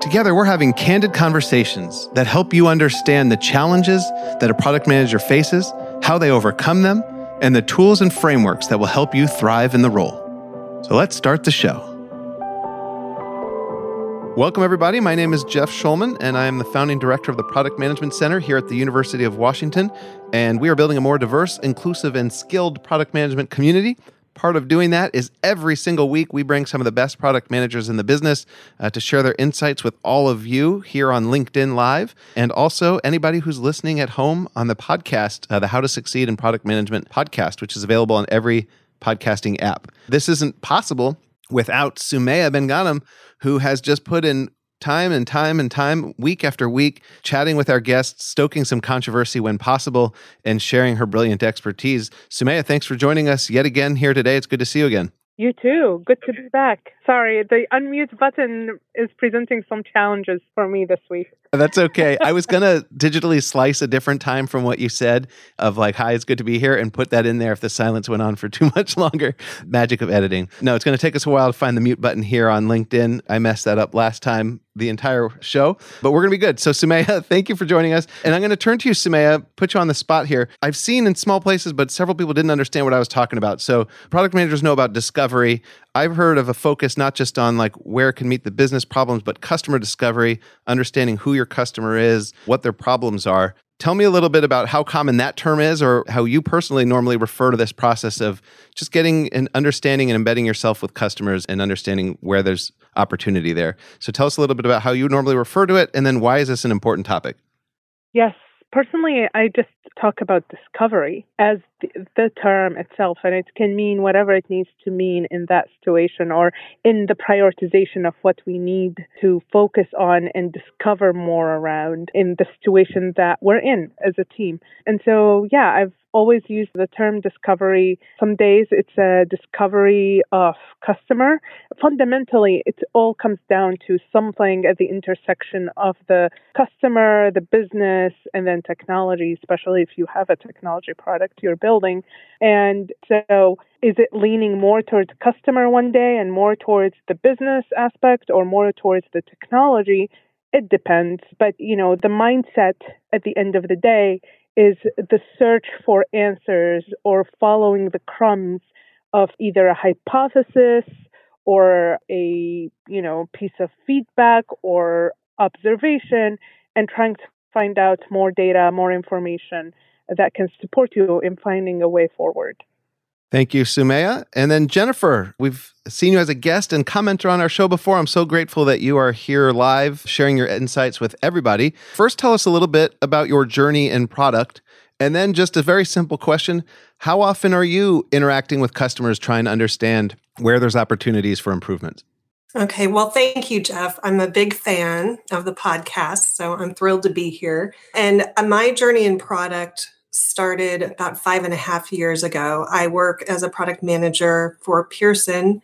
Together, we're having candid conversations that help you understand the challenges that a product manager faces, how they overcome them, and the tools and frameworks that will help you thrive in the role. So let's start the show. Welcome, everybody. My name is Jeff Shulman, and I am the founding director of the Product Management Center here at the University of Washington. And we are building a more diverse, inclusive, and skilled product management community Part of doing that is every single week we bring some of the best product managers in the business uh, to share their insights with all of you here on LinkedIn Live, and also anybody who's listening at home on the podcast, uh, the How to Succeed in Product Management podcast, which is available on every podcasting app. This isn't possible without Sumaya Ben who has just put in time and time and time, week after week, chatting with our guests, stoking some controversy when possible, and sharing her brilliant expertise. Sumaya, thanks for joining us yet again here today. It's good to see you again. You too. Good to be back. Sorry, the unmute button is presenting some challenges for me this week. That's okay. I was going to digitally slice a different time from what you said of like, hi, it's good to be here, and put that in there if the silence went on for too much longer. Magic of editing. No, it's going to take us a while to find the mute button here on LinkedIn. I messed that up last time, the entire show, but we're going to be good. So, Sumaya, thank you for joining us. And I'm going to turn to you, Sumaya, put you on the spot here. I've seen in small places, but several people didn't understand what I was talking about. So, product managers know about discovery. I've heard of a focus not just on like where it can meet the business problems, but customer discovery, understanding who your customer is, what their problems are. Tell me a little bit about how common that term is, or how you personally normally refer to this process of just getting an understanding and embedding yourself with customers and understanding where there's opportunity there. So tell us a little bit about how you normally refer to it, and then why is this an important topic? Yes, personally, I just talk about discovery as the, term itself, and it can mean whatever it needs to mean in that situation or in the prioritization of what we need to focus on and discover more around in the situation that we're in as a team. And so, yeah, I've always use the term discovery. Some days it's a discovery of customer. Fundamentally, it all comes down to something at the intersection of the customer, the business, and then technology, especially if you have a technology product you're building. And so, is it leaning more towards customer one day and more towards the business aspect or more towards the technology? It depends. But, you know, the mindset at the end of the day is the search for answers or following the crumbs of either a hypothesis or a you know piece of feedback or observation and trying to find out more data more information that can support you in finding a way forward Thank you, Sumaya. And then Jennifer, we've seen you as a guest and commenter on our show before. I'm so grateful that you are here live sharing your insights with everybody. First, tell us a little bit about your journey in product. And then just a very simple question How often are you interacting with customers trying to understand where there's opportunities for improvement? Okay, well, thank you, Jeff. I'm a big fan of the podcast, so I'm thrilled to be here. And my journey in product started about five and a half years ago. I work as a product manager for Pearson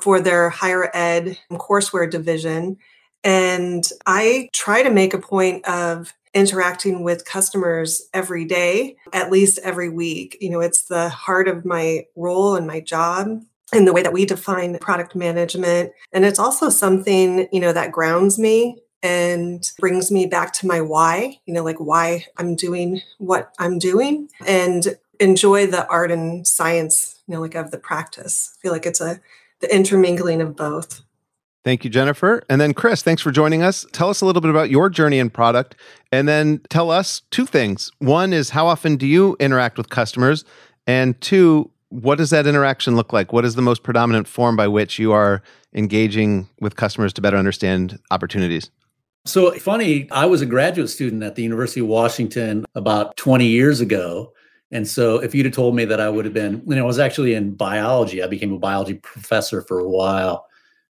for their higher ed courseware division. And I try to make a point of interacting with customers every day, at least every week. You know, it's the heart of my role and my job and the way that we define product management. And it's also something, you know, that grounds me and brings me back to my why, you know, like why I'm doing what I'm doing and enjoy the art and science, you know, like of the practice. I feel like it's a the intermingling of both. Thank you, Jennifer. And then Chris, thanks for joining us. Tell us a little bit about your journey and product and then tell us two things. One is how often do you interact with customers? And two, what does that interaction look like? What is the most predominant form by which you are engaging with customers to better understand opportunities? So funny, I was a graduate student at the University of Washington about 20 years ago. And so if you'd have told me that I would have been, you know, I was actually in biology. I became a biology professor for a while.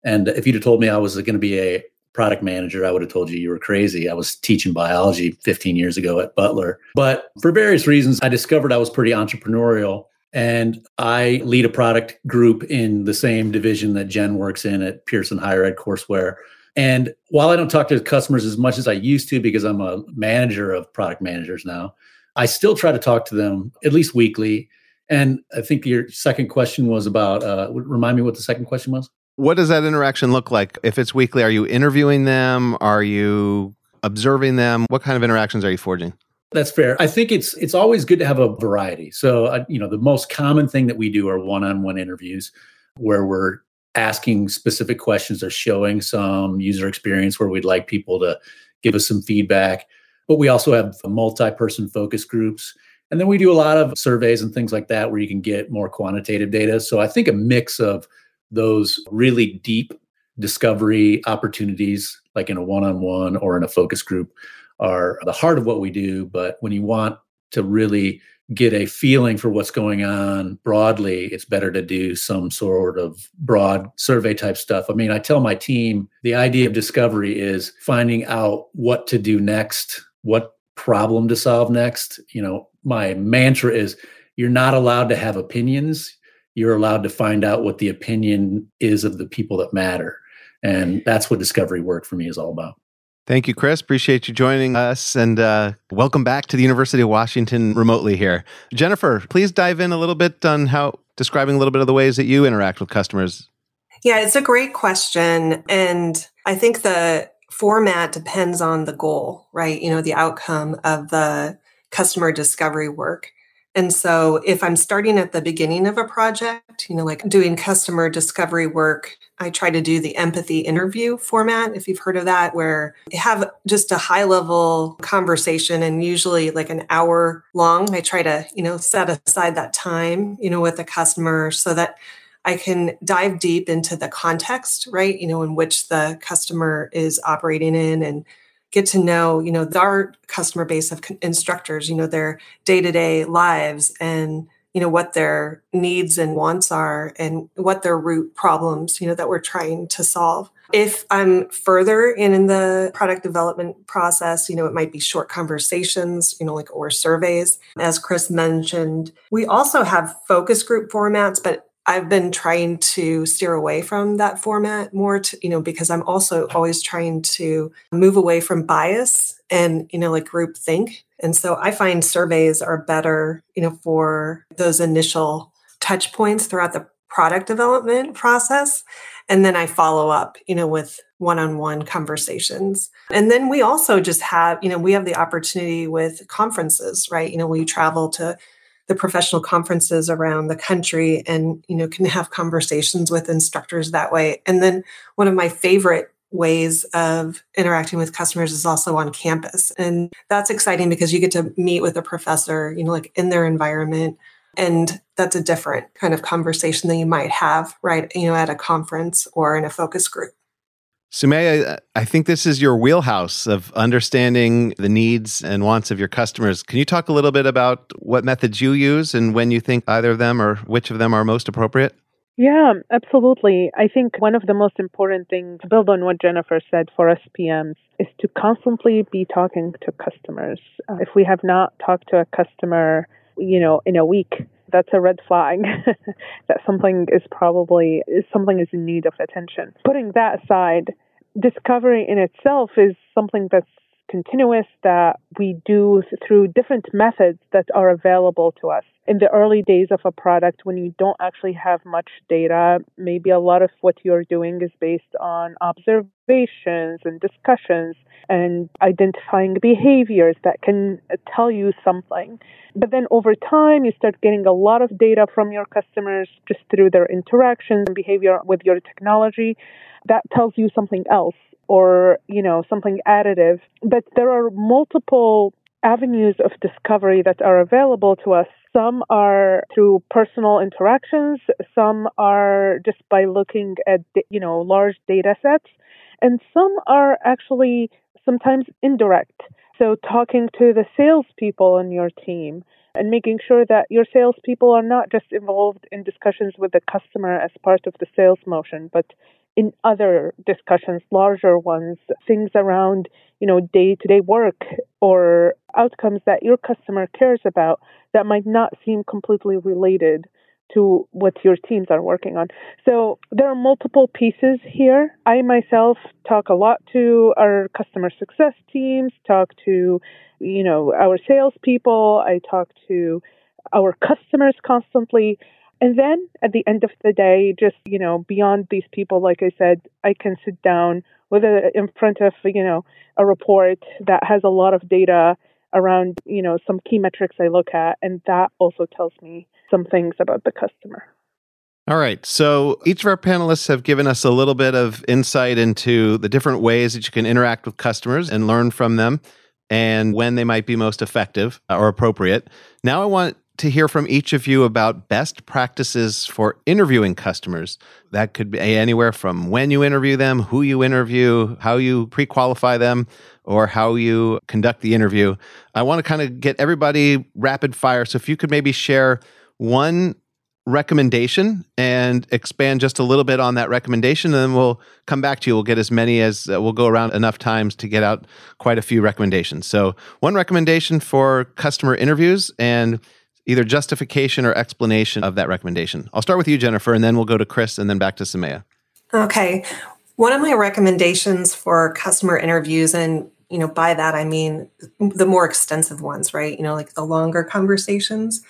And if you'd have told me I was going to be a product manager, I would have told you you were crazy. I was teaching biology 15 years ago at Butler. But for various reasons, I discovered I was pretty entrepreneurial. And I lead a product group in the same division that Jen works in at Pearson Higher Ed Courseware. And while I don't talk to customers as much as I used to because I'm a manager of product managers now, I still try to talk to them at least weekly. And I think your second question was about, uh, remind me what the second question was? What does that interaction look like? If it's weekly, are you interviewing them? Are you observing them? What kind of interactions are you forging? That's fair. I think it's it's always good to have a variety. So, uh, you know, the most common thing that we do are one-on-one interviews where we're asking specific questions or showing some user experience where we'd like people to give us some feedback. But we also have multi-person focus groups. And then we do a lot of surveys and things like that where you can get more quantitative data. So I think a mix of those really deep discovery opportunities, like in a one on one or in a focus group, are the heart of what we do. But when you want to really get a feeling for what's going on broadly, it's better to do some sort of broad survey type stuff. I mean, I tell my team the idea of discovery is finding out what to do next, what problem to solve next. You know, my mantra is you're not allowed to have opinions. You're allowed to find out what the opinion is of the people that matter. And that's what discovery work for me is all about. Thank you, Chris. Appreciate you joining us and uh, welcome back to the University of Washington remotely here. Jennifer, please dive in a little bit on how describing a little bit of the ways that you interact with customers. Yeah, it's a great question. And I think the format depends on the goal, right? You know, the outcome of the customer discovery work. And so if I'm starting at the beginning of a project, you know, like doing customer discovery work, I try to do the empathy interview format, if you've heard of that, where have just a high level conversation and usually like an hour long. I try to, you know, set aside that time, you know, with the customer so that I can dive deep into the context, right? You know, in which the customer is operating in and get to know, you know, our customer base of instructors, you know, their day-to-day lives and you know what their needs and wants are and what their root problems you know that we're trying to solve. If i'm further in, in the product development process you know it might be short conversations you know like or surveys. As chris mentioned we also have focus group formats but I've been trying to steer away from that format more to, you know, because I'm also always trying to move away from bias and, you know, like group think. And so I find surveys are better, you know, for those initial touch points throughout the product development process. And then I follow up, you know, with one on one conversations. And then we also just have, you know, we have the opportunity with conferences, right? You know, we travel to the professional conferences around the country and you know can have conversations with instructors that way. And then one of my favorite ways of interacting with customers is also on campus. And that's exciting because you get to meet with a professor you know like in their environment. And that's a different kind of conversation than you might have right you know at a conference or in a focus group Sumaya, I, think this is your wheelhouse of understanding the needs and wants of your customers. Can you talk a little bit about what methods you use and when you think either of them or which of them are most appropriate? Yeah, absolutely. I think one of the most important things to build on what Jennifer said for us PMs is to constantly be talking to customers. Uh, if we have not talked to a customer, you know, in a week, that's a red flag that something is probably something is in need of attention. Putting that aside, discovery in itself is something that's continuous that we do through different methods that are available to us. In the early days of a product, when you don't actually have much data, maybe a lot of what you're doing is based on observations and discussions and identifying behaviors that can tell you something. But then over time, you start getting a lot of data from your customers just through their interactions and behavior with your technology. That tells you something else or, you know, something additive. But there are multiple avenues of discovery that are available to us. Some are through personal interactions, some are just by looking at, you know, large data sets, and some are actually sometimes indirect. So, talking to the salespeople in your team and making sure that your salespeople are not just involved in discussions with the customer as part of the sales motion, but in other discussions, larger ones, things around, you know, day-to-day work or outcomes that your customer cares about that might not seem completely related to what your teams are working on. So there are multiple pieces here. I myself talk a lot to our customer success teams, talk to, you know, our salespeople. I talk to our customers constantly. And then at the end of the day, just, you know, beyond these people, like I said, I can sit down with a, in front of, you know, a report that has a lot of data around, you know, some key metrics I look at. And that also tells me some things about the customer. All right. So each of our panelists have given us a little bit of insight into the different ways that you can interact with customers and learn from them and when they might be most effective uh, or appropriate. Now I want to hear from each of you about best practices for interviewing customers. That could be anywhere from when you interview them, who you interview, how you pre qualify them, or how you conduct the interview. I want to kind of get everybody rapid fire. So if you could maybe share one recommendation and expand just a little bit on that recommendation and then we'll come back to you we'll get as many as uh, we'll go around enough times to get out quite a few recommendations so one recommendation for customer interviews and either justification or explanation of that recommendation. I'll start with you jennifer and then we'll go to chris and then back to Sumaya. Okay. One of my recommendations for customer interviews and you know by that i mean the more extensive ones right? You know like the longer conversations.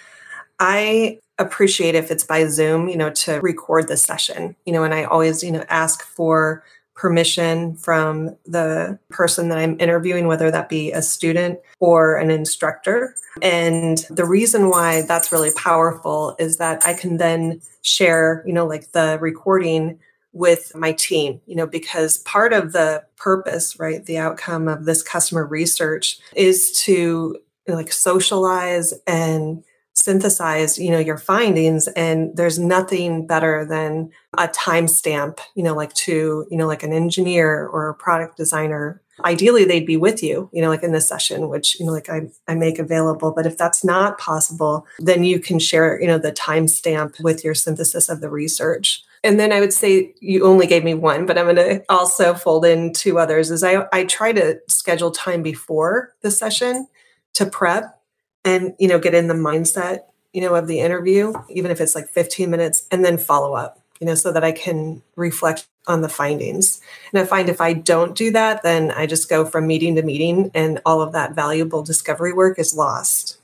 I appreciate if it's by Zoom, you know, to record the session, you know, and I always, you know, ask for permission from the person that I'm interviewing, whether that be a student or an instructor. And the reason why that's really powerful is that I can then share, you know, like the recording with my team, you know, because part of the purpose, right, the outcome of this customer research is to like socialize and synthesize you know your findings and there's nothing better than a timestamp you know like to you know like an engineer or a product designer. Ideally they'd be with you you know like in this session which you know like I, I make available. But if that's not possible then you can share you know the timestamp with your synthesis of the research. And then I would say you only gave me one, but I'm going to also fold in two others. Is I, I try to schedule time before the session to prep and you know get in the mindset you know of the interview even if it's like 15 minutes and then follow up you know so that i can reflect on the findings and i find if i don't do that then i just go from meeting to meeting and all of that valuable discovery work is lost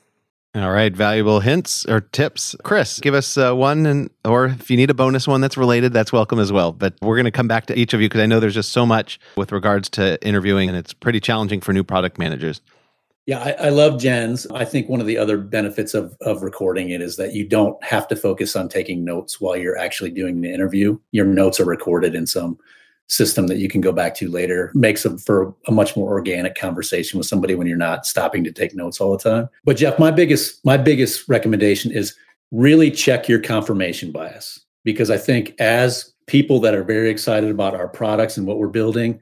all right, valuable hints or tips. Chris, give us uh, one, and or if you need a bonus one that's related, that's welcome as well. But we're going to come back to each of you because I know there's just so much with regards to interviewing, and it's pretty challenging for new product managers. Yeah, I, I, love Jen's. I think one of the other benefits of of recording it is that you don't have to focus on taking notes while you're actually doing the interview. Your notes are recorded in some system that you can go back to later. Makes it for a much more organic conversation with somebody when you're not stopping to take notes all the time. But Jeff, my biggest my biggest recommendation is really check your confirmation bias because I think as people that are very excited about our products and what we're building,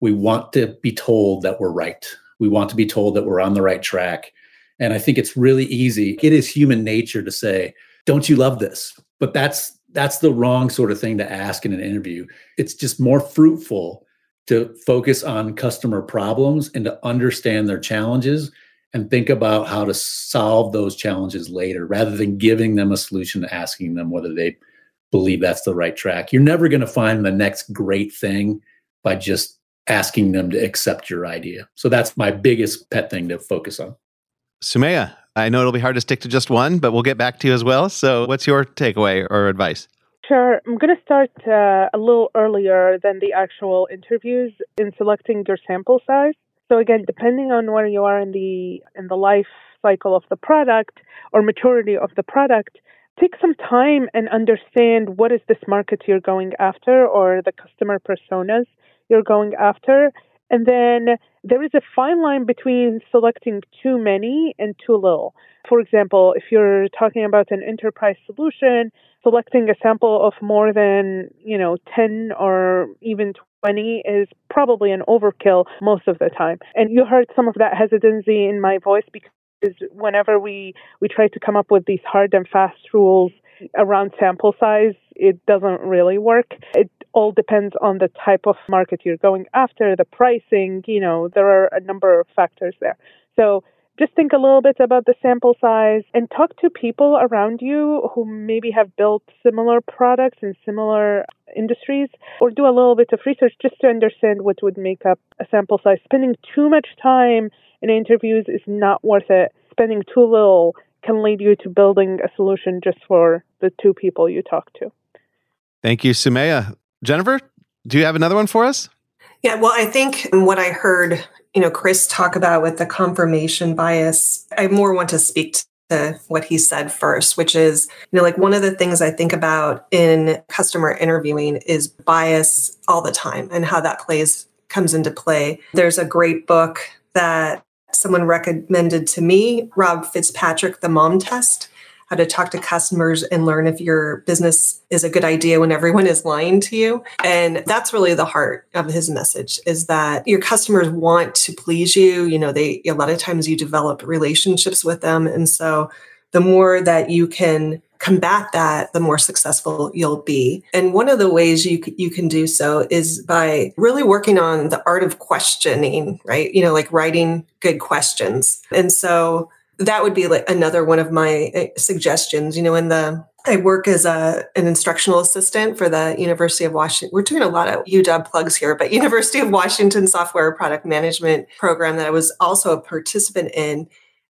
we want to be told that we're right we want to be told that we're on the right track. And I think it's really easy. It is human nature to say, "Don't you love this?" But that's that's the wrong sort of thing to ask in an interview. It's just more fruitful to focus on customer problems and to understand their challenges and think about how to solve those challenges later rather than giving them a solution to asking them whether they believe that's the right track. You're never going to find the next great thing by just asking them to accept your idea. So that's my biggest pet thing to focus on. Sumaya, I know it'll be hard to stick to just one, but we'll get back to you as well. So, what's your takeaway or advice? Sure. I'm going to start uh, a little earlier than the actual interviews in selecting your sample size. So again, depending on where you are in the in the life cycle of the product or maturity of the product, take some time and understand what is this market you're going after or the customer personas you're going after. And then there is a fine line between selecting too many and too little. For example, if you're talking about an enterprise solution, selecting a sample of more than, you know, 10 or even 20 is probably an overkill most of the time. And you heard some of that hesitancy in my voice because whenever we we try to come up with these hard and fast rules around sample size, it doesn't really work. It all depends on the type of market you're going after, the pricing, you know, there are a number of factors there. So just think a little bit about the sample size and talk to people around you who maybe have built similar products in similar industries or do a little bit of research just to understand what would make up a sample size. Spending too much time in interviews is not worth it. Spending too little can lead you to building a solution just for the two people you talk to. Thank you, Sumaya. Jennifer, do you have another one for us? Yeah, well, I think what I heard, you know, Chris talk about with the confirmation bias, I more want to speak to what he said first, which is, you know, like one of the things I think about in customer interviewing is bias all the time and how that plays comes into play. There's a great book that someone recommended to me, Rob Fitzpatrick, The Mom Test how to talk to customers and learn if your business is a good idea when everyone is lying to you. And that's really the heart of his message is that your customers want to please you. You know, they a lot of times you develop relationships with them. And so the more that you can combat that, the more successful you'll be. And one of the ways you you can do so is by really working on the art of questioning, right? You know, like writing good questions. And so that would be like another one of my eh, suggestions. You know, in the I work as a an instructional assistant for the University of Washington. We're doing a lot of UW plugs here, but University of Washington Software Product Management program that I was also a participant in,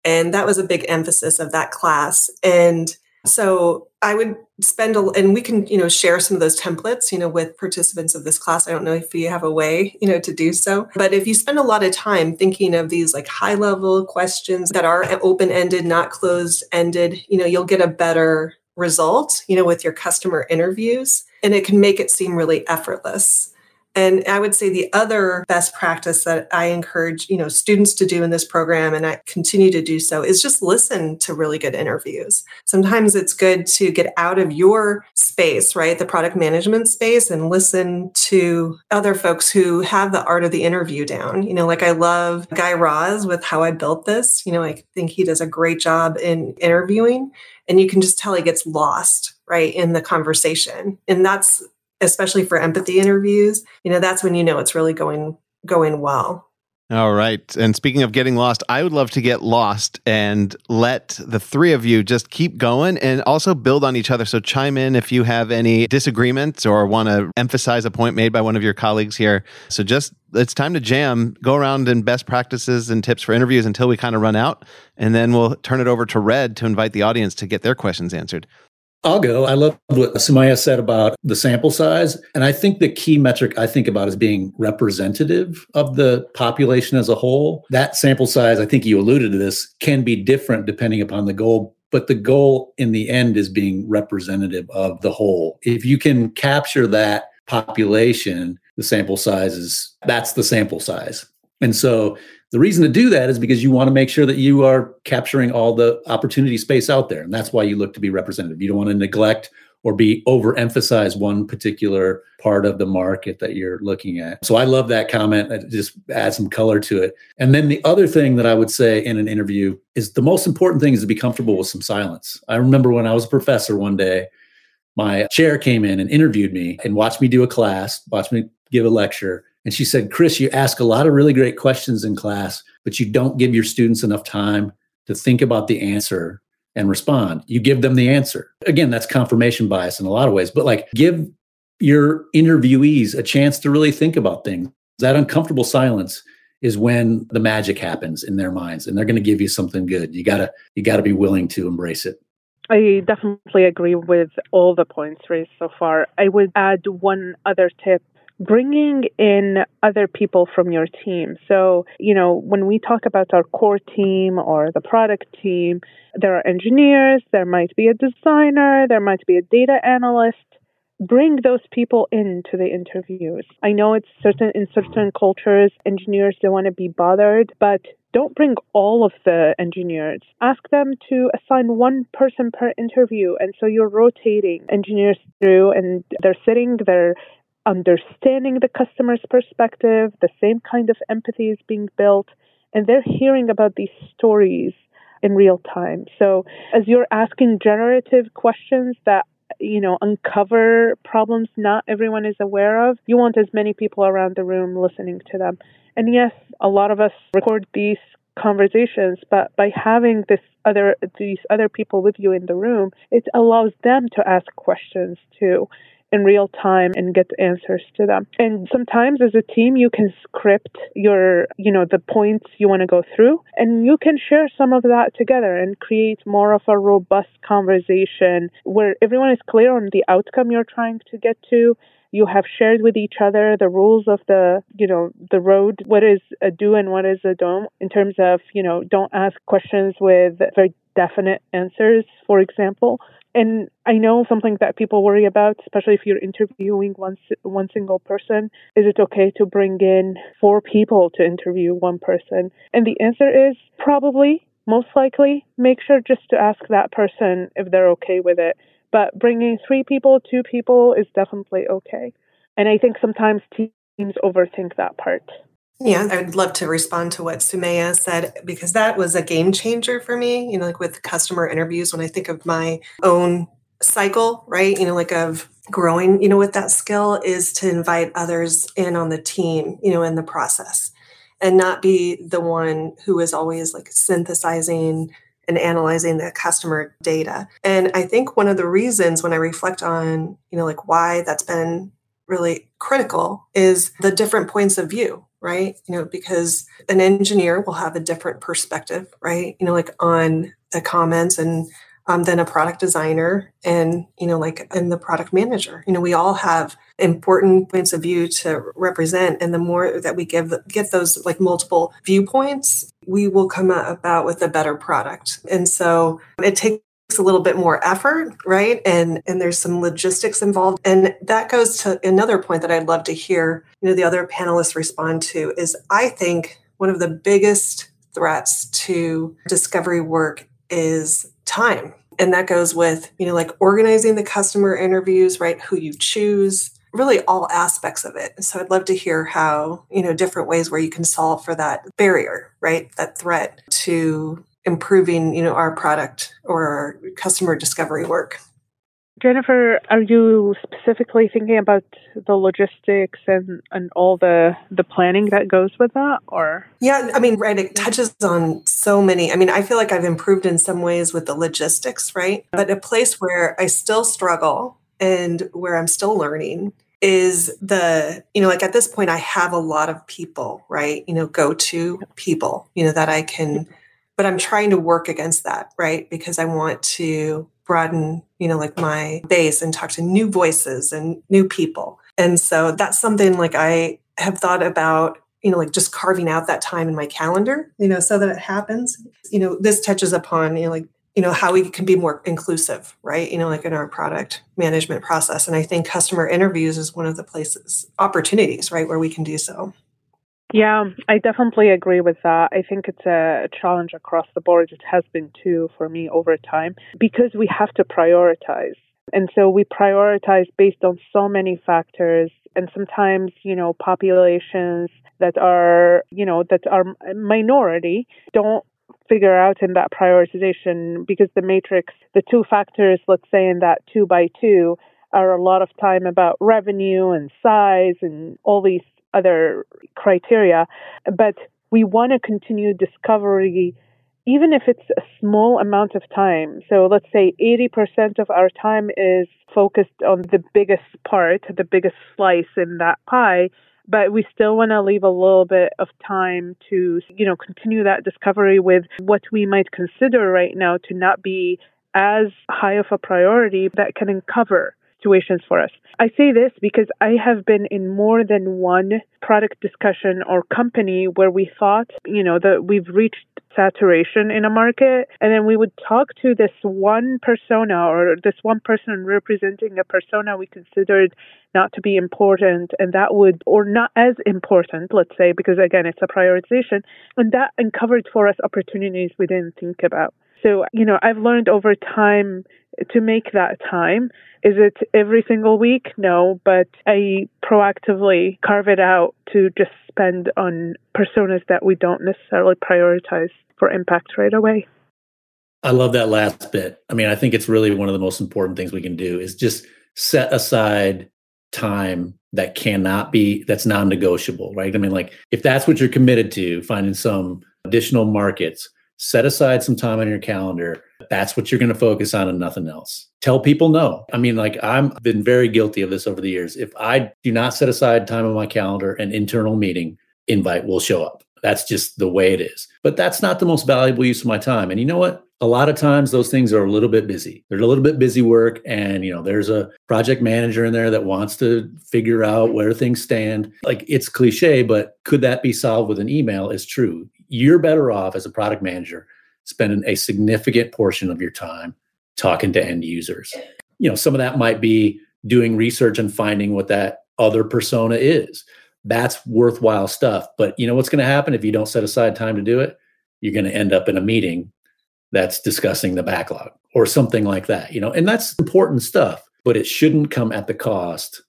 and that was a big emphasis of that class. And so I would spend a, and we can, you know, share some of those templates, you know, with participants of this class. I don't know if you have a way, you know, to do so. But if you spend a lot of time thinking of these like high level questions that are open ended, not closed ended, you know, you'll get a better result, you know, with your customer interviews and it can make it seem really effortless. And I would say the other best practice that I encourage, you know, students to do in this program and I continue to do so is just listen to really good interviews. Sometimes it's good to get out of your space, right? The product management space and listen to other folks who have the art of the interview down. You know, like I love Guy Raz with how I built this. You know, I think he does a great job in interviewing and you can just tell he gets lost right in the conversation. And that's especially for empathy interviews, you know, that's when you know it's really going going well. All right. And speaking of getting lost, I would love to get lost and let the three of you just keep going and also build on each other. So chime in if you have any disagreements or want to emphasize a point made by one of your colleagues here. So just it's time to jam, go around in best practices and tips for interviews until we kind of run out. And then we'll turn it over to Red to invite the audience to get their questions answered. I'll go. I love what Sumaya said about the sample size. And I think the key metric I think about is being representative of the population as a whole. That sample size, I think you alluded to this, can be different depending upon the goal. But the goal in the end is being representative of the whole. If you can capture that population, the sample size is that's the sample size. And so the reason to do that is because you want to make sure that you are capturing all the opportunity space out there. And that's why you look to be representative. You don't want to neglect or be overemphasize one particular part of the market that you're looking at. So I love that comment. It just adds some color to it. And then the other thing that I would say in an interview is the most important thing is to be comfortable with some silence. I remember when I was a professor one day, my chair came in and interviewed me and watched me do a class, watched me give a lecture. And she said, Chris, you ask a lot of really great questions in class, but you don't give your students enough time to think about the answer and respond. You give them the answer. Again, that's confirmation bias in a lot of ways, but like give your interviewees a chance to really think about things. That uncomfortable silence is when the magic happens in their minds and they're going to give you something good. You got to you got to be willing to embrace it. I definitely agree with all the points raised so far. I would add one other tip bringing in other people from your team. So, you know, when we talk about our core team or the product team, there are engineers, there might be a designer, there might be a data analyst. Bring those people into the interviews. I know it's certain in certain cultures, engineers don't want to be bothered, but don't bring all of the engineers. Ask them to assign one person per interview. And so you're rotating engineers through and they're sitting, they're understanding the customer's perspective, the same kind of empathy is being built, and they're hearing about these stories in real time. So, as you're asking generative questions that you know, uncover problems not everyone is aware of. You want as many people around the room listening to them. And yes, a lot of us record these conversations, but by having this other these other people with you in the room, it allows them to ask questions too in real time and get answers to them. And sometimes as a team you can script your, you know, the points you want to go through and you can share some of that together and create more of a robust conversation where everyone is clear on the outcome you're trying to get to you have shared with each other the rules of the you know the road what is a do and what is a don't in terms of you know don't ask questions with very definite answers for example and I know something that people worry about, especially if you're interviewing one one single person, is it okay to bring in four people to interview one person? And the answer is probably, most likely, make sure just to ask that person if they're okay with it. But bringing three people, two people is definitely okay. And I think sometimes teams overthink that part. Yeah, I'd love to respond to what Sumaya said because that was a game changer for me. You know, like with customer interviews, when I think of my own cycle, right? You know, like of growing, you know, with that skill is to invite others in on the team, you know, in the process and not be the one who is always like synthesizing and analyzing the customer data. And I think one of the reasons when I reflect on, you know, like why that's been really critical is the different points of view, right? You know, because an engineer will have a different perspective, right? You know, like on the comments and um, a product designer and you know like and the product manager you know we all have important points of view to represent and the more that we give get those like multiple viewpoints we will come about with a better product and so it takes a little bit more effort right? And and there's some logistics involved. And that goes to another point that i'd love to hear you know the other panelists respond to is i think one of the biggest threats to discovery work is time. And that goes with you know like organizing the customer interviews right? Who you choose really all aspects of it. So i'd love to hear how you know different ways where you can solve for that barrier right? That threat to improving you know our product or our customer discovery work Jennifer, are you specifically thinking about the logistics and, and all the the planning that goes with that or Yeah, I mean, right, it touches on so many. I mean, I feel like I've improved in some ways with the logistics, right? But a place where I still struggle and where I'm still learning is the, you know, like at this point I have a lot of people, right? You know, go to people, you know, that I can but I'm trying to work against that, right? Because I want to broaden, you know, like my base and talk to new voices and new people. And so that's something like I have thought about, you know, like just carving out that time in my calendar, you know, so that it happens. You know, this touches upon, you know, like, you know, how we can be more inclusive, right? You know, like in our product management process. And I think customer interviews is one of the places, opportunities, right, where we can do so. Yeah, I definitely agree with that. I think it's a challenge across the board. It has been too for me over time because we have to prioritize. And so we prioritize based on so many factors. And sometimes, you know, populations that are, you know, that are minority don't figure out in that prioritization because the matrix, the two factors, let's say in that two by two, are a lot of time about revenue and size and all these other criteria, but we want to continue discovery even if it's a small amount of time. So let's say 80% of our time is focused on the biggest part, the biggest slice in that pie, but we still want to leave a little bit of time to, you know, continue that discovery with what we might consider right now to not be as high of a priority that can uncover situations for us. I say this because I have been in more than one product discussion or company where we thought, you know, that we've reached saturation in a market and then we would talk to this one persona or this one person representing a persona we considered not to be important and that would or not as important let's say because again it's a prioritization and that uncovered for us opportunities we didn't think about so you know i've learned over time to make that time. Is it every single week? No, but I proactively carve it out to just spend on personas that we don't necessarily prioritize for impact right away. I love that last bit. I mean, I think it's really one of the most important things we can do is just set aside time that cannot be that's non-negotiable, right? I mean, like if that's what you're committed to, finding some additional markets, set aside some time on your calendar. That's what you're going to focus on and nothing else. Tell people no. I mean, like I've been very guilty of this over the years. If I do not set aside time on my calendar, an internal meeting invite will show up. That's just the way it is. But that's not the most valuable use of my time. And you know what? A lot of times those things are a little bit busy. They're a little bit busy work. And, you know, there's a project manager in there that wants to figure out where things stand. Like it's cliche, but could that be solved with an email is true. You're better off as a product manager spending a significant portion of your time talking to end users. You know, some of that might be doing research and finding what that other persona is that's worthwhile stuff. But you know what's going to happen if you don't set aside time to do it? You're going to end up in a meeting that's discussing the backlog or something like that, you know, and that's important stuff, but it shouldn't come at the cost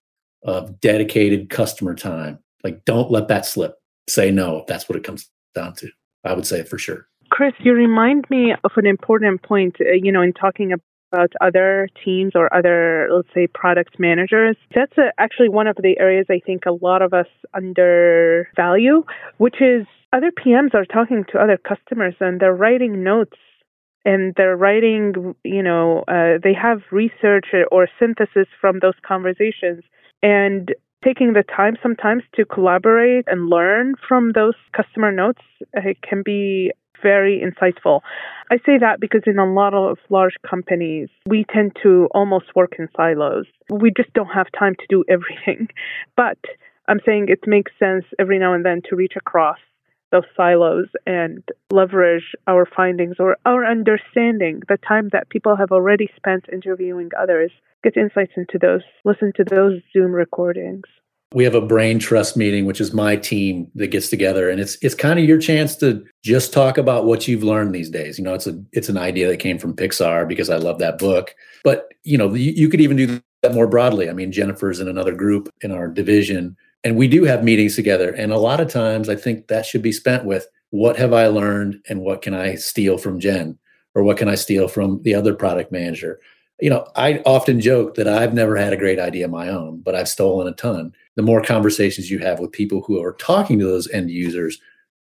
of dedicated customer time. Like, don't let that slip. Say no if that's what it comes down to. I would say for sure. Chris, you remind me of an important point, uh, you know, in talking about other teams or other, let's say, product managers. That's a, actually one of the areas I think a lot of us undervalue, which is other PMs are talking to other customers and they're writing notes and they're writing, you know, uh, they have research or synthesis from those conversations. And taking the time sometimes to collaborate and learn from those customer notes uh, can be very insightful. I say that because in a lot of large companies, we tend to almost work in silos. We just don't have time to do everything. But I'm saying it makes sense every now and then to reach across those silos and leverage our findings or our understanding, the time that people have already spent interviewing others, get insights into those, listen to those Zoom recordings. We have a brain trust meeting which is my team that gets together and it's it's kind of your chance to just talk about what you've learned these days. You know it's a it's an idea that came from pixar because i love that book. But you know you, you could even do that more broadly. I mean jennifer's in another group in our division and we do have meetings together. And a lot of times i think that should be spent with what have i learned and what can i steal from jen? Or what can i steal from the other product manager you know i often joke that i've never had a great idea of my own but i've stolen a ton the more conversations you have with people who are talking to those end users,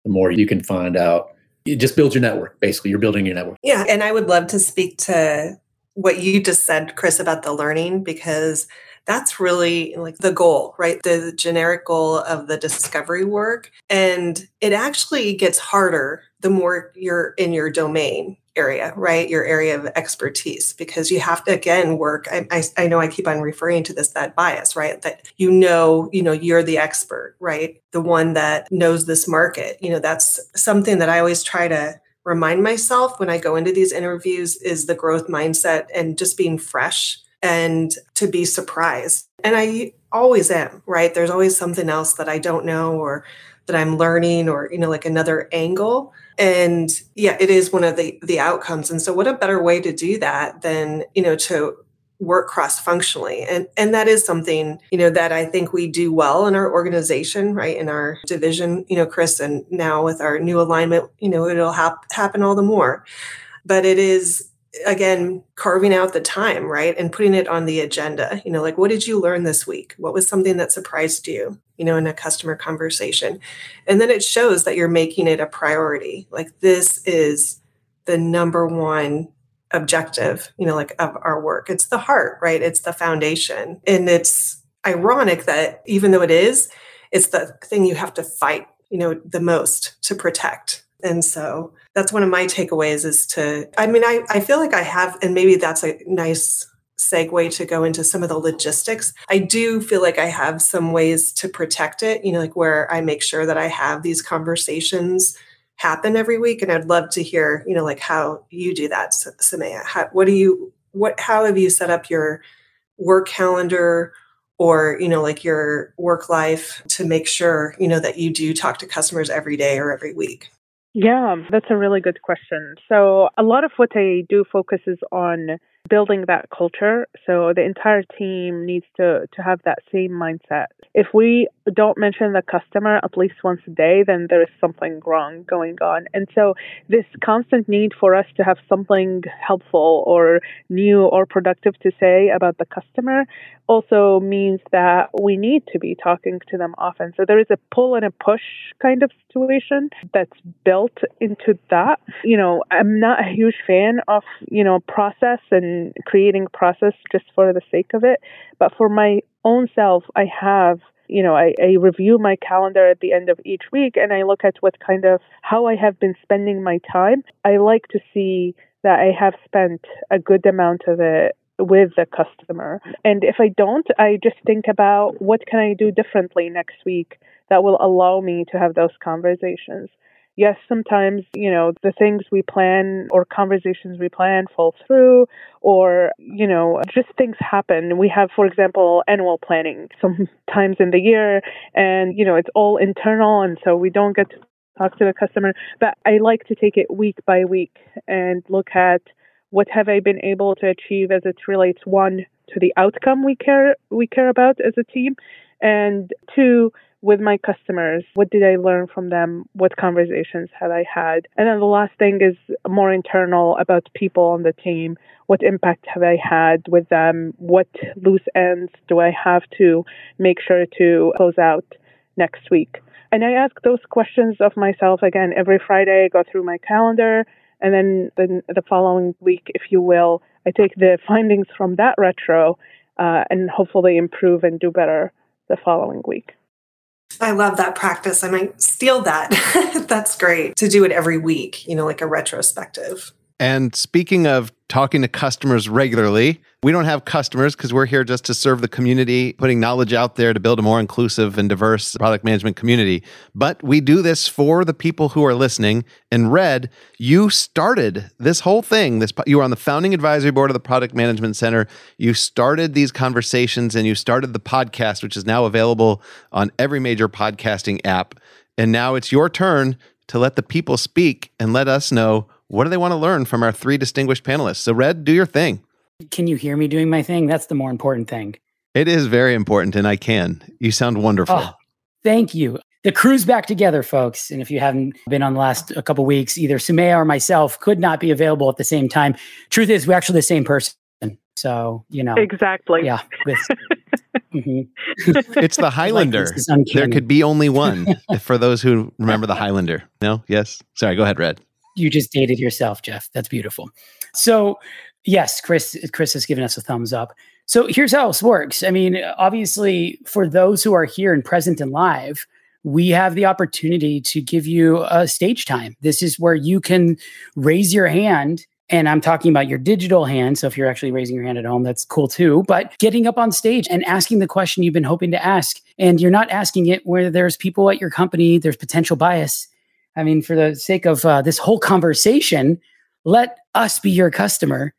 the more you can find out. It just build your network. Basically, you're building your network. Yeah. And I would love to speak to what you just said, Chris, about the learning, because that's really like the goal, right? The generic goal of the discovery work. And it actually gets harder the more you're in your domain area, right? Your area of expertise, because you have to again work. I, I, I, know I keep on referring to this that bias, right? That you know, you know, you're the expert, right? The one that knows this market. You know, that's something that I always try to remind myself when I go into these interviews is the growth mindset and just being fresh and to be surprised. And I always am, right? There's always something else that I don't know or that I'm learning or, you know, like another angle. And yeah it is one of the the outcomes. And so what a better way to do that than you know to work cross functionally and and that is something you know that i think we do well in our organization right in our division you know chris and now with our new alignment you know it'll hap- happen all the more. But it is again carving out the time right and putting it on the agenda. You know like what did you learn this week? What was something that surprised you you know in a customer conversation? And then it shows that you're making it a priority. Like this is the number one objective you know like of our work. It's the heart right? It's the foundation. And it's ironic that even though it is it's the thing you have to fight you know the most to protect. And so that's one of my takeaways is to, I mean, I, I feel like I have, and maybe that's a nice segue to go into some of the logistics. I do feel like I have some ways to protect it, you know, like where I make sure that I have these conversations happen every week. And I'd love to hear, you know, like how you do that, Sumaya. How, what do you, what, how have you set up your work calendar or, you know, like your work life to make sure, you know, that you do talk to customers every day or every week? Yeah, that's a really good question. So, a lot of what I do focuses on building that culture. So the entire team needs to, to have that same mindset. If we don't mention the customer at least once a day, then there is something wrong going on. And so this constant need for us to have something helpful or new or productive to say about the customer also means that we need to be talking to them often. So there is a pull and a push kind of situation that's built into that. You know, I'm not a huge fan of, you know, process and creating process just for the sake of it. But for my own self, I have you know, I, I, review my calendar at the end of each week and I look at what kind of how I have been spending my time. I like to see that I have spent a good amount of it with the customer. And if I don't, I just think about what can I do differently next week that will allow me to have those conversations. Yes, sometimes, you know, the things we plan or conversations we plan fall through or, you know, just things happen. We have, for example, annual planning sometimes in the year and, you know, it's all internal and so we don't get to talk to the customer. But I like to take it week by week and look at what have I been able to achieve as it relates one to the outcome we care we care about as a team, and two with my customers. What did I learn from them? What conversations have I had? And then the last thing is more internal about people on the team. What impact have I had with them? What loose ends do I have to make sure to close out next week? And I ask those questions of myself again every Friday. I go through my calendar and then the, the following week, if you will, I take the findings from that retro uh, and hopefully improve and do better the following week. I love that practice. I might steal that. That's great to do it every week, you know, like a retrospective. And speaking of talking to customers regularly, we don't have customers because we're here just to serve the community, putting knowledge out there to build a more inclusive and diverse product management community. But we do this for the people who are listening. And Red, you started this whole thing. This you were on the founding advisory board of the Product Management Center. You started these conversations and you started the podcast, which is now available on every major podcasting app. And now it's your turn to let the people speak and let us know what do they want to learn from our three distinguished panelists? So, Red, do your thing. Can you hear me doing my thing? That's the more important thing. It is very important, and I can. You sound wonderful. Oh, thank you. The crew's back together, folks. And if you haven't been on the last a couple weeks, either Sumaya or myself could not be available at the same time. Truth is, we're actually the same person. So, you know. Exactly. Yeah. mm-hmm. it's the Highlander. Like there could be only one for those who remember the Highlander. No? Yes? Sorry, go ahead, Red you just dated yourself, Jeff. That's beautiful. So, yes, Chris Chris has given us a thumbs up. So here's how this works. I mean, obviously, for those who are here and present and live, we have the opportunity to give you a stage time. This is where you can raise your hand. And I'm talking about your digital hand. So if you're actually raising your hand at home, that's cool too. But getting up on stage and asking the question you've been hoping to ask. And you're not asking it where there's people at your company, there's potential bias. I mean, for the sake of uh, this whole conversation, let us be your customer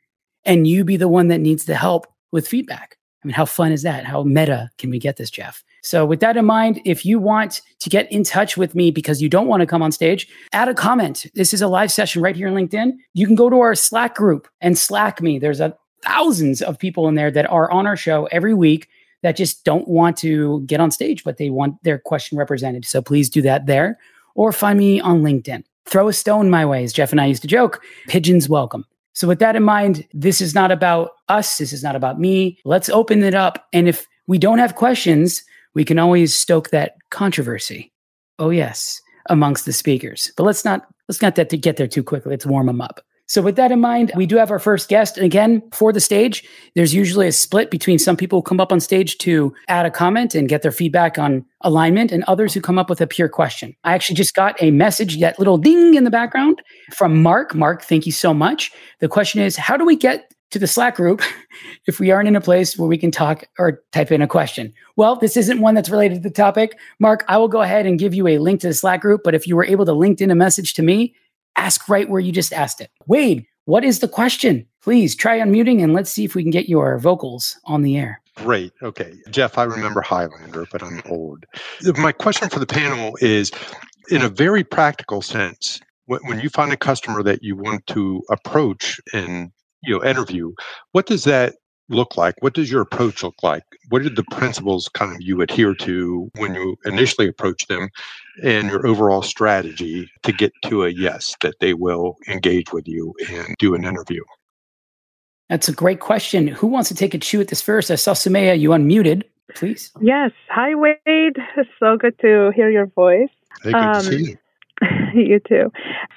and you be the one that needs the help with feedback. I mean, how fun is that? How meta can we get this, Jeff? So, with that in mind, if you want to get in touch with me because you don't want to come on stage, add a comment. This is a live session right here on LinkedIn. You can go to our Slack group and Slack me. There's a, thousands of people in there that are on our show every week that just don't want to get on stage, but they want their question represented. So, please do that there or find me on LinkedIn. Throw a stone my way, as Jeff and I used to joke. Pigeons welcome. So, with that in mind, this is not about us. This is not about me. Let's open it up. And if we don't have questions, we can always stoke that controversy. Oh, yes, amongst the speakers. But let's not let's not that to get there too quickly. Let's warm them up. So, with that in mind, we do have our first guest. And again, for the stage, there's usually a split between some people who come up on stage to add a comment and get their feedback on alignment, and others who come up with a pure question. I actually just got a message, that little ding in the background from Mark. Mark, thank you so much. The question is How do we get to the Slack group if we aren't in a place where we can talk or type in a question? Well, this isn't one that's related to the topic. Mark, I will go ahead and give you a link to the Slack group. But if you were able to link in a message to me, ask right where you just asked it. Wade, what is the question? Please try unmuting and let's see if we can get your vocals on the air. Great. Okay. Jeff, I remember Highlander, but I'm old. My question for the panel is in a very practical sense, when you find a customer that you want to approach and you know interview. What does that look like? What does your approach look like? What are the principles kind of you adhere to when you initially approach them and your overall strategy to get to a yes that they will engage with you and do an interview? That's a great question. Who wants to take a chew at this first? I saw Sumaya, you unmuted, please. Yes. Hi, Wade. It's so good to hear your voice. Hey, good um, to see you. you too.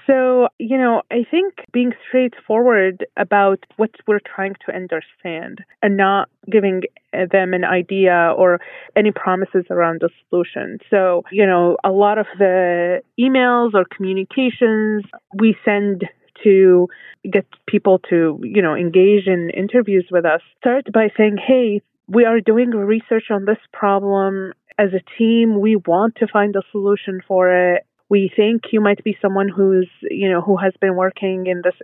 So, you know, I think being straightforward about what we're trying to understand and not giving them an idea or any promises around a solution. So, you know, a lot of the emails or communications we send to get people to, you know, engage in interviews with us start by saying, hey, we are doing research on this problem as a team, we want to find a solution for it we think you might be someone who's you know who has been working in this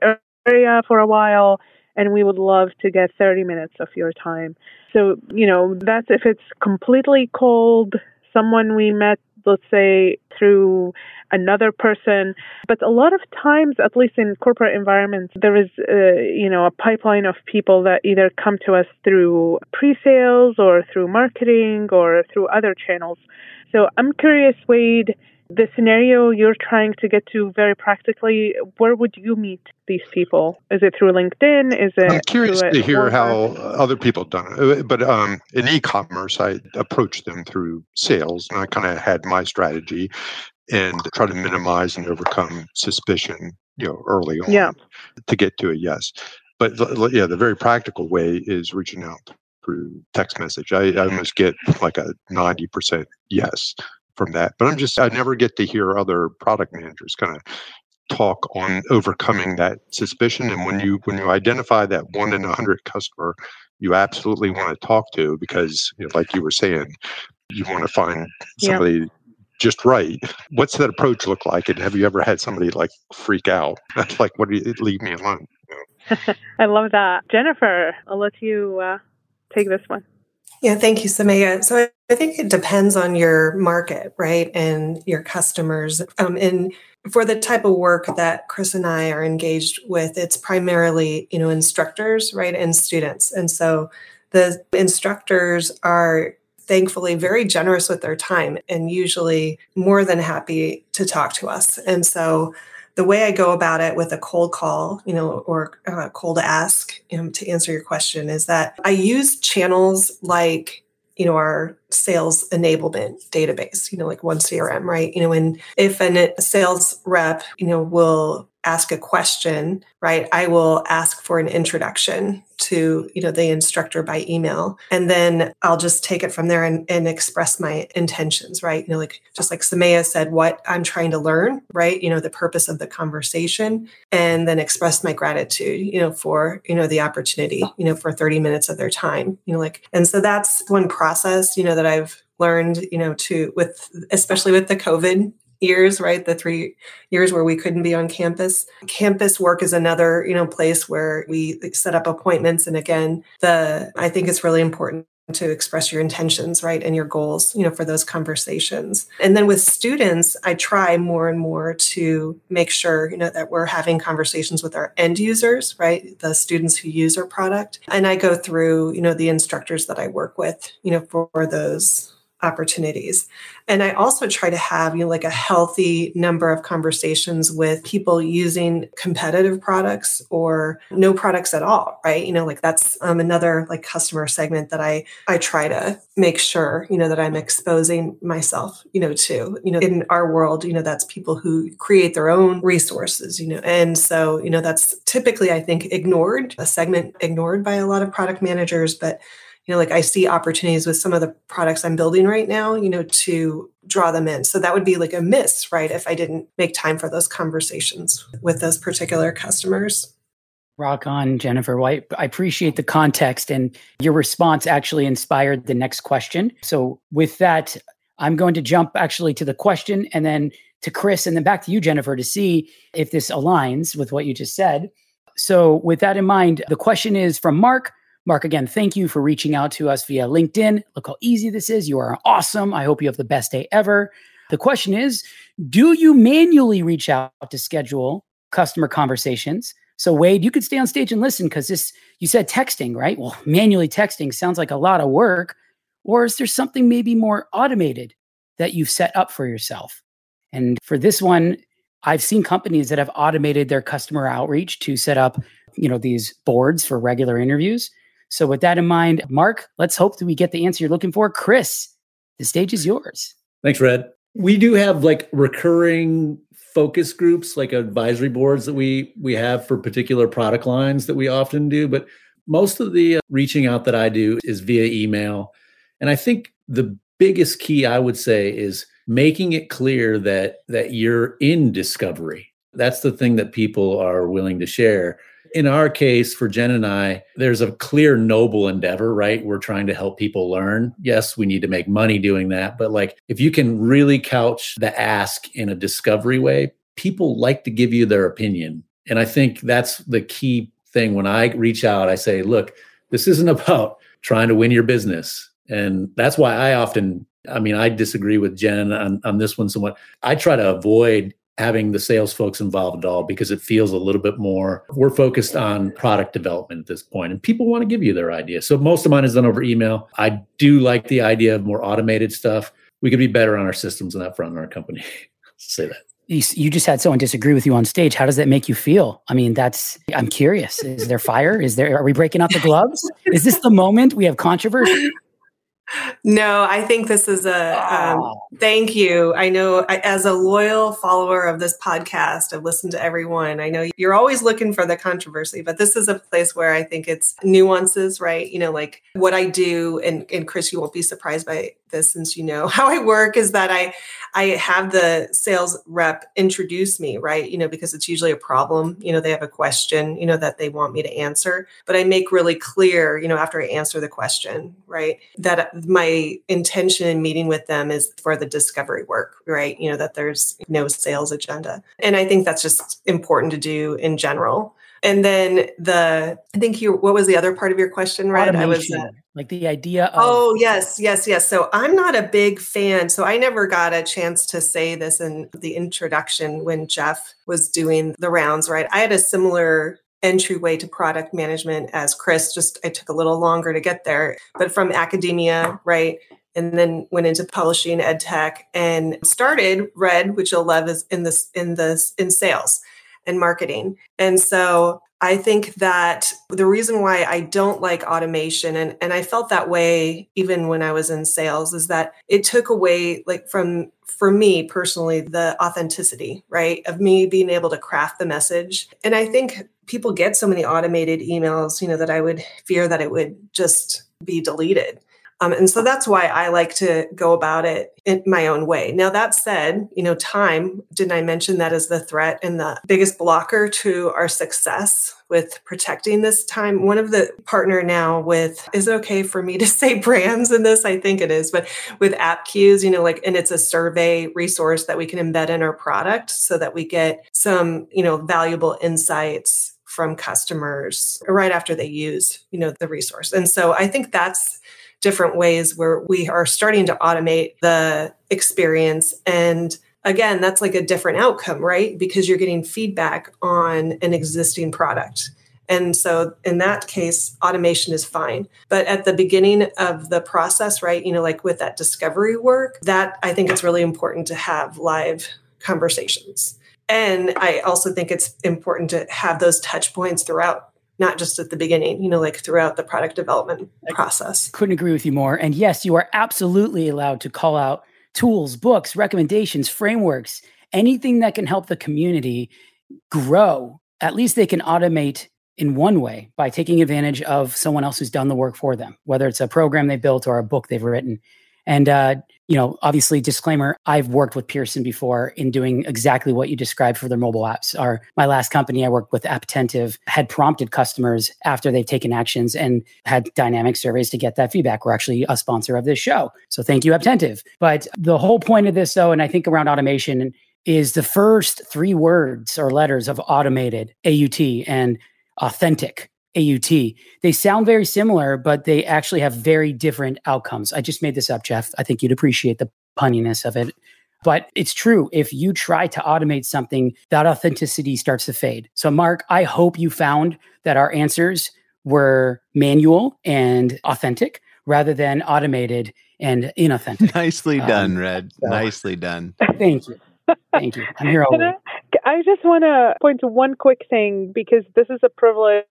area for a while and we would love to get 30 minutes of your time. So you know that's if it's completely cold someone we met let's say through another person. But a lot of times at least in corporate environments there is uh, you know a pipeline of people that either come to us through pre-sales or through marketing or through other channels. So i'm curious wade the scenario you're trying to get to very practically, where would you meet these people? Is it through LinkedIn? Is it? I'm curious to hear how other people done it. But um, in e-commerce, I approached them through sales, and I kind of had my strategy and try to minimize and overcome suspicion, you know, early on yeah. to get to a yes. But yeah, the very practical way is reaching out through text message. I, I almost get like a 90% yes from that. But I'm just I never get to hear other product managers kind of talk on overcoming that suspicion. And when you when you identify that one in a hundred customer you absolutely want to talk to because you know, like you were saying, you want to find somebody yeah. just right. What's that approach look like? And have you ever had somebody like freak out? like, what do you leave me alone? I love that. Jennifer, I'll let you uh, take this one. Yeah, thank you, Sumaya. So I think it depends on your market, right, and your customers. Um, and for the type of work that Chris and I are engaged with, it's primarily, you know, instructors, right, and students. And so the instructors are thankfully very generous with their time and usually more than happy to talk to us. And so the way I go about it with a cold call, you know, or uh, cold ask um, to answer your question is that I use channels like, you know, our sales enablement database, you know, like one CRM, right? You know, and if a sales rep, you know, will ask a question, right, I will ask for an introduction to, you know, the instructor by email. And then I'll just take it from there and, and express my intentions, right? You know, like just like Sumaya said, what I'm trying to learn, right? You know, the purpose of the conversation, and then express my gratitude, you know, for, you know, the opportunity, you know, for 30 minutes of their time. You know, like, and so that's one process, you know, that I've learned, you know, to with especially with the COVID years, right? The three years where we couldn't be on campus. Campus work is another, you know, place where we set up appointments. And again, the I think it's really important to express your intentions right and your goals you know for those conversations. And then with students i try more and more to make sure you know that we're having conversations with our end users right the students who use our product. And i go through you know the instructors that i work with you know for those opportunities. And I also try to have, you know, like a healthy number of conversations with people using competitive products or no products at all, right? You know, like that's um, another like customer segment that I I try to make sure, you know, that I'm exposing myself, you know, to, you know, in our world, you know, that's people who create their own resources, you know. And so, you know, that's typically I think ignored, a segment ignored by a lot of product managers, but you know like i see opportunities with some of the products i'm building right now you know to draw them in. So that would be like a miss right if i didn't make time for those conversations with those particular customers. Rock on jennifer. Wade i appreciate the context and your response actually inspired the next question. So with that i'm going to jump actually to the question and then to chris and then back to you jennifer to see if this aligns with what you just said. So with that in mind the question is from mark Mark, again, thank you for reaching out to us via LinkedIn. Look how easy this is. You are awesome. I hope you have the best day ever. The question is Do you manually reach out to schedule customer conversations So Wade, you could stay on stage and listen because this you said texting, right? Well, manually texting sounds like a lot of work. Or is there something maybe more automated that you've set up for yourself? And for this one, I've seen companies that have automated their customer outreach to set up, you know, these boards for regular interviews. So with that in mind, Mark, let's hope that we get the answer you're looking for. Chris, the stage is yours. Thanks, Red. We do have like recurring focus groups, like advisory boards that we we have for particular product lines that we often do, but most of the uh, reaching out that I do is via email. And I think the biggest key I would say is making it clear that that you're in discovery. That's the thing that people are willing to share. In our case, for Jen and I, there's a clear noble endeavor, right? We're trying to help people learn. Yes, we need to make money doing that. But like, if you can really couch the ask in a discovery way, people like to give you their opinion. And I think that's the key thing. When I reach out, I say, look, this isn't about trying to win your business. And that's why I often I mean, I disagree with Jen on, on this one somewhat. I try to avoid having the sales folks involved at all because it feels a little bit more we're focused on product development at this point and people want to give you their idea. So most of mine is done over email. I do like the idea of more automated stuff. We could be better on our systems in that front in our company. Say that. You just had someone disagree with you on stage. How does that make you feel? I mean that's i'm curious. Is there fire? Is there are we breaking out the gloves? Is this the moment? We have controversy no, I think this is a um, thank you. I know as a loyal follower of this podcast, I've listened to everyone. I know you're always looking for the controversy, but this is a place where I think it's nuances, right? You know, like what I do, and, and Chris, you won't be surprised by this since you know how I work is that I I have the sales rep introduce me, right? You know, because it's usually a problem, you know, they have a question, you know, that they want me to answer, but I make really clear, you know, after I answer the question, right, that my intention in meeting with them is for the discovery work, right? You know, that there's no sales agenda. And I think that's just important to do in general. And then the, I think you, what was the other part of your question, right? I was, uh, like the idea of. Oh, yes, yes, yes. So I'm not a big fan. So I never got a chance to say this in the introduction when Jeff was doing the rounds, right? I had a similar entryway to product management as Chris, just I took a little longer to get there, but from academia, right? and then went into publishing ed tech and started red which you'll love is in this in this in sales and marketing. And so I think that the reason why I don't like automation, and, and I felt that way even when I was in sales, is that it took away, like, from for me personally, the authenticity, right, of me being able to craft the message. And I think people get so many automated emails, you know, that I would fear that it would just be deleted. Um, and so that's why I like to go about it in my own way. Now, that said, you know, time, didn't I mention that as the threat and the biggest blocker to our success with protecting this time? One of the partner now with, is it okay for me to say brands in this? I think it is, but with Appcues, you know, like, and it's a survey resource that we can embed in our product so that we get some, you know, valuable insights from customers right after they use, you know, the resource. And so I think that's, different ways where we are starting to automate the experience. And again that's like a different outcome right? Because you're getting feedback on an existing product. And so in that case automation is fine. But at the beginning of the process right you know like with that discovery work that i think it's really important to have live conversations. And i also think it's important to have those touch points throughout not just at the beginning, you know, like throughout the product development process. Couldn't agree with you more. And yes, you are absolutely allowed to call out tools, books, recommendations, frameworks, anything that can help the community grow. At least they can automate in one way by taking advantage of someone else who's done the work for them, whether it's a program they built or a book they've written. And uh, you know, obviously, disclaimer: I've worked with Pearson before in doing exactly what you described for their mobile apps. Our my last company I worked with, Apptentive, had prompted customers after they've taken actions and had dynamic surveys to get that feedback. We're actually a sponsor of this show, so thank you, Apptentive. But the whole point of this, though, and I think around automation is the first three words or letters of automated AUT and authentic AUT. They sound very similar, but they actually have very different outcomes. I just made this up, Jeff. I think you'd appreciate the punniness of it. But it's true. If you try to automate something, that authenticity starts to fade. So, Mark, I hope you found that our answers were manual and authentic rather than automated and inauthentic. Nicely um, done, Red. So. Nicely done. Thank you. Thank you. I'm here always. I just want to point to one quick thing because this is a privilege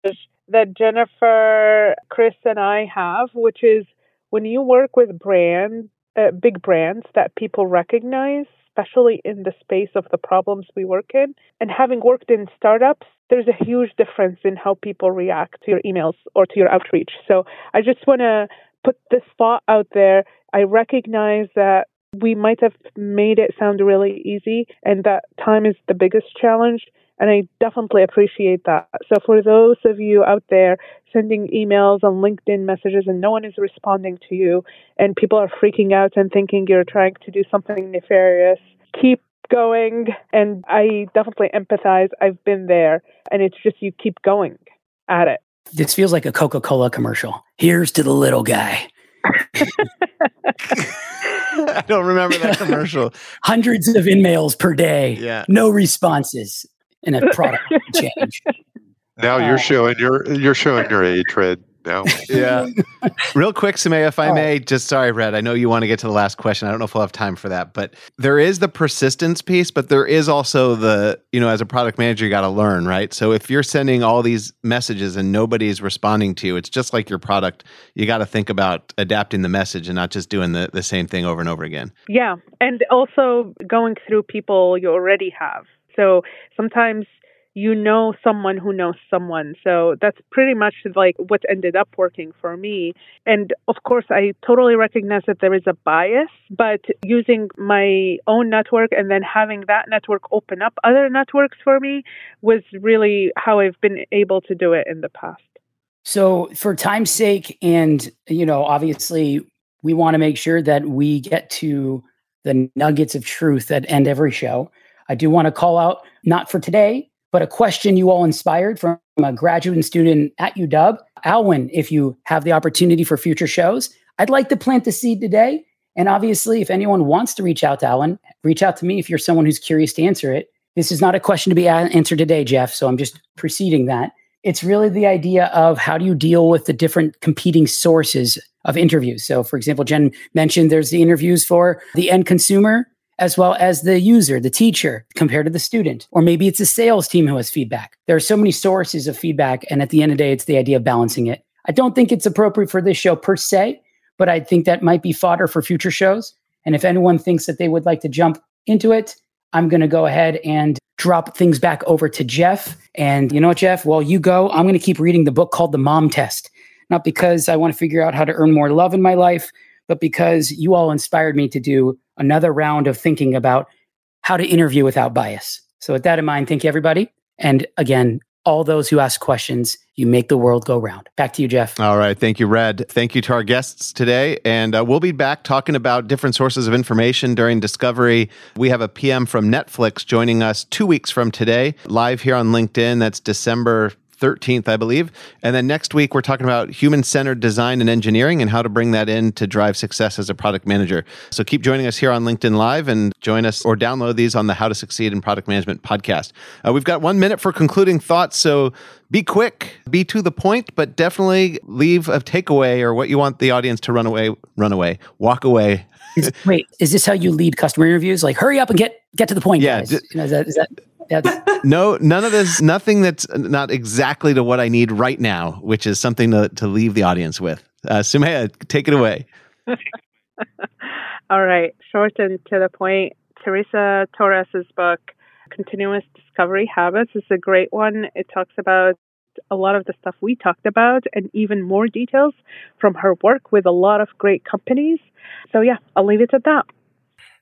that Jennifer, Chris, and I have, which is when you work with brands, uh, big brands that people recognize, especially in the space of the problems we work in, and having worked in startups, there's a huge difference in how people react to your emails or to your outreach. So I just want to put this thought out there. I recognize that we might have made it sound really easy and that time is the biggest challenge. And I definitely appreciate that. So, for those of you out there sending emails and LinkedIn messages and no one is responding to you, and people are freaking out and thinking you're trying to do something nefarious, keep going. And I definitely empathize. I've been there. And it's just you keep going at it. This feels like a Coca Cola commercial. Here's to the little guy. I don't remember that commercial. Hundreds of in-mails per day. Yeah. No responses in a product change. Now uh, you're showing your you're showing your age, Red now. yeah. Real quick, Samay, if I may, just sorry, Red. I know you want to get to the last question. I don't know if we'll have time for that, but there is the persistence piece, but there is also the, you know, as a product manager, you got to learn, right? So if you're sending all these messages and nobody's responding to you, it's just like your product. You got to think about adapting the message and not just doing the, the same thing over and over again. Yeah. And also going through people you already have. So sometimes you know someone who knows someone. So that's pretty much like what ended up working for me. And of course, I totally recognize that there is a bias, but using my own network and then having that network open up other networks for me was really how I've been able to do it in the past. So, for time's sake, and you know, obviously, we want to make sure that we get to the nuggets of truth that end every show. I do want to call out, not for today, but a question you all inspired from a graduate student at UW. Alwyn, if you have the opportunity for future shows, I'd like to plant the seed today. And obviously, if anyone wants to reach out to Alwyn, reach out to me if you're someone who's curious to answer it. This is not a question to be answered today, Jeff. So I'm just preceding that. It's really the idea of how do you deal with the different competing sources of interviews. So, for example, Jen mentioned there's the interviews for the end consumer as well as the user, the teacher, compared to the student. Or maybe it's a sales team who has feedback. There are so many sources of feedback. And at the end of the day, it's the idea of balancing it. I don't think it's appropriate for this show per se, but I think that might be fodder for future shows. And if anyone thinks that they would like to jump into it, I'm going to go ahead and drop things back over to Jeff. And you know what, Jeff? While you go, I'm going to keep reading the book called The Mom Test. Not because I want to figure out how to earn more love in my life, but because you all inspired me to do another round of thinking about how to interview without bias. So, with that in mind, thank you, everybody. And again, all those who ask questions, you make the world go round. Back to you, Jeff. All right. Thank you, Red. Thank you to our guests today. And uh, we'll be back talking about different sources of information during Discovery. We have a PM from Netflix joining us two weeks from today, live here on LinkedIn. That's December 13th, I believe. And then next week, we're talking about human centered design and engineering and how to bring that in to drive success as a product manager. So keep joining us here on LinkedIn Live and join us or download these on the How to Succeed in Product Management podcast. Uh, we've got one minute for concluding thoughts. So be quick, be to the point, but definitely leave a takeaway or what you want the audience to run away, run away, walk away. Is, wait, is this how you lead customer interviews? Like, hurry up and get get to the point. Yeah, d- you know, is that, is that no, none of this, nothing that's not exactly to what I need right now, which is something to, to leave the audience with. Uh, Sumaya, take it away. All right, short and to the point. Teresa Torres's book, Continuous Discovery Habits, is a great one. It talks about a lot of the stuff we talked about and even more details from her work with a lot of great companies. So, yeah, I'll leave it at that.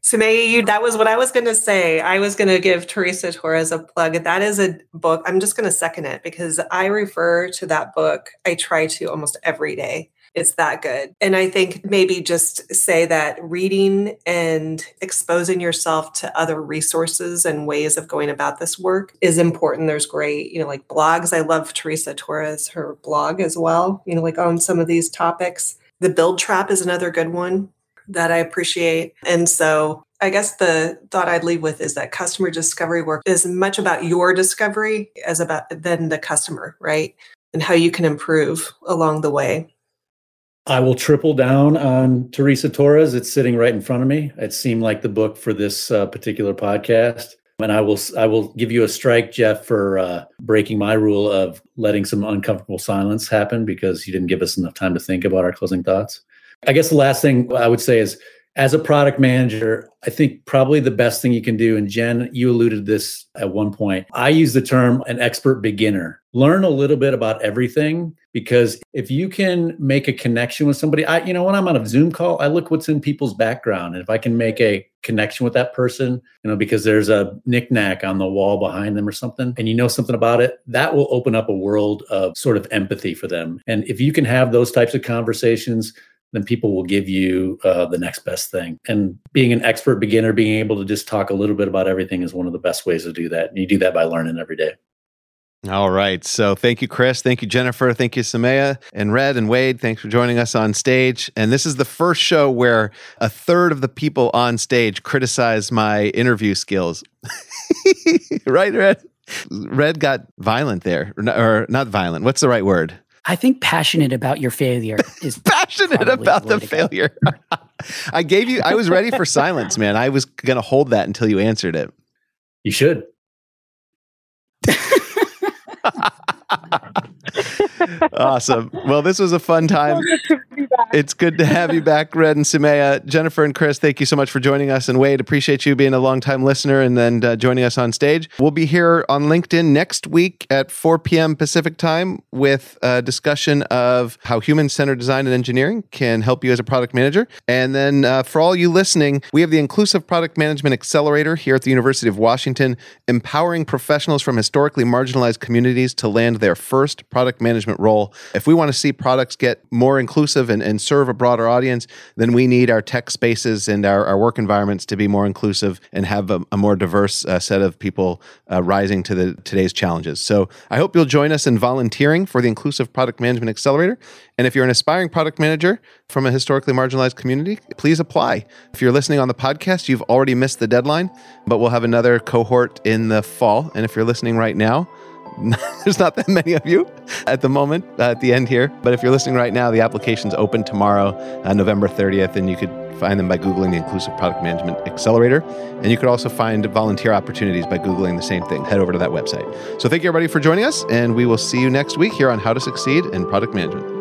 So you, that was what I was going to say. I was going to give Teresa Torres a plug. That is a book. I'm just going to second it because I refer to that book. I try to almost every day. It's that good. And I think maybe just say that reading and exposing yourself to other resources and ways of going about this work is important. There's great, you know, like blogs. I love Teresa Torres, her blog as well, you know, like on some of these topics. The Build Trap is another good one that I appreciate. And so I guess the thought I'd leave with is that customer discovery work is much about your discovery as about than the customer, right? And how you can improve along the way. I will triple down on Teresa Torres. It's sitting right in front of me. It seemed like the book for this uh, particular podcast. And I will I will give you a strike, Jeff, for uh, breaking my rule of letting some uncomfortable silence happen because you didn't give us enough time to think about our closing thoughts. I guess the last thing I would say is as a product manager, I think probably the best thing you can do, and Jen, you alluded this at one point. I use the term an expert beginner. Learn a little bit about everything because if you can make a connection with somebody, I, you know, when I'm on a Zoom call, I look what's in people's background. And if I can make a connection with that person, you know, because there's a knickknack on the wall behind them or something, and you know something about it, that will open up a world of sort of empathy for them. And if you can have those types of conversations, then people will give you uh, the next best thing. And being an expert beginner, being able to just talk a little bit about everything is one of the best ways to do that. And you do that by learning every day. All right. So thank you, Chris. Thank you, Jennifer. Thank you, Sumaya and Red and Wade. Thanks for joining us on stage. And this is the first show where a third of the people on stage criticize my interview skills. right, Red? Red got violent there, or not violent. What's the right word? I think passionate about your failure is passionate about the failure. I gave you, I was ready for silence, man. I was going to hold that until you answered it. You should. awesome. Well, this was a fun time. It's good to have you back, Red and Sumaya. Jennifer and Chris, thank you so much for joining us. And Wade, appreciate you being a longtime listener and then uh, joining us on stage. We'll be here on LinkedIn next week at 4 p.m. Pacific time with a discussion of how human centered design and engineering can help you as a product manager. And then uh, for all you listening, we have the Inclusive Product Management Accelerator here at the University of Washington, empowering professionals from historically marginalized communities to land their first product management role. If we want to see products get more inclusive and, and serve a broader audience, then we need our tech spaces and our, our work environments to be more inclusive and have a, a more diverse uh, set of people uh, rising to the today's challenges. So I hope you'll join us in volunteering for the Inclusive Product Management Accelerator. And if you're an aspiring product manager from a historically marginalized community, please apply. If you're listening on the podcast, you've already missed the deadline, but we'll have another cohort in the fall. And if you're listening right now, there's not that many of you at the moment uh, at the end here. But if you're listening right now, the application's open tomorrow, uh, November 30th, and you could find them by Googling the Inclusive Product Management Accelerator. And you could also find volunteer opportunities by Googling the same thing. Head over to that website. So thank you, everybody, for joining us, and we will see you next week here on How to Succeed in Product Management.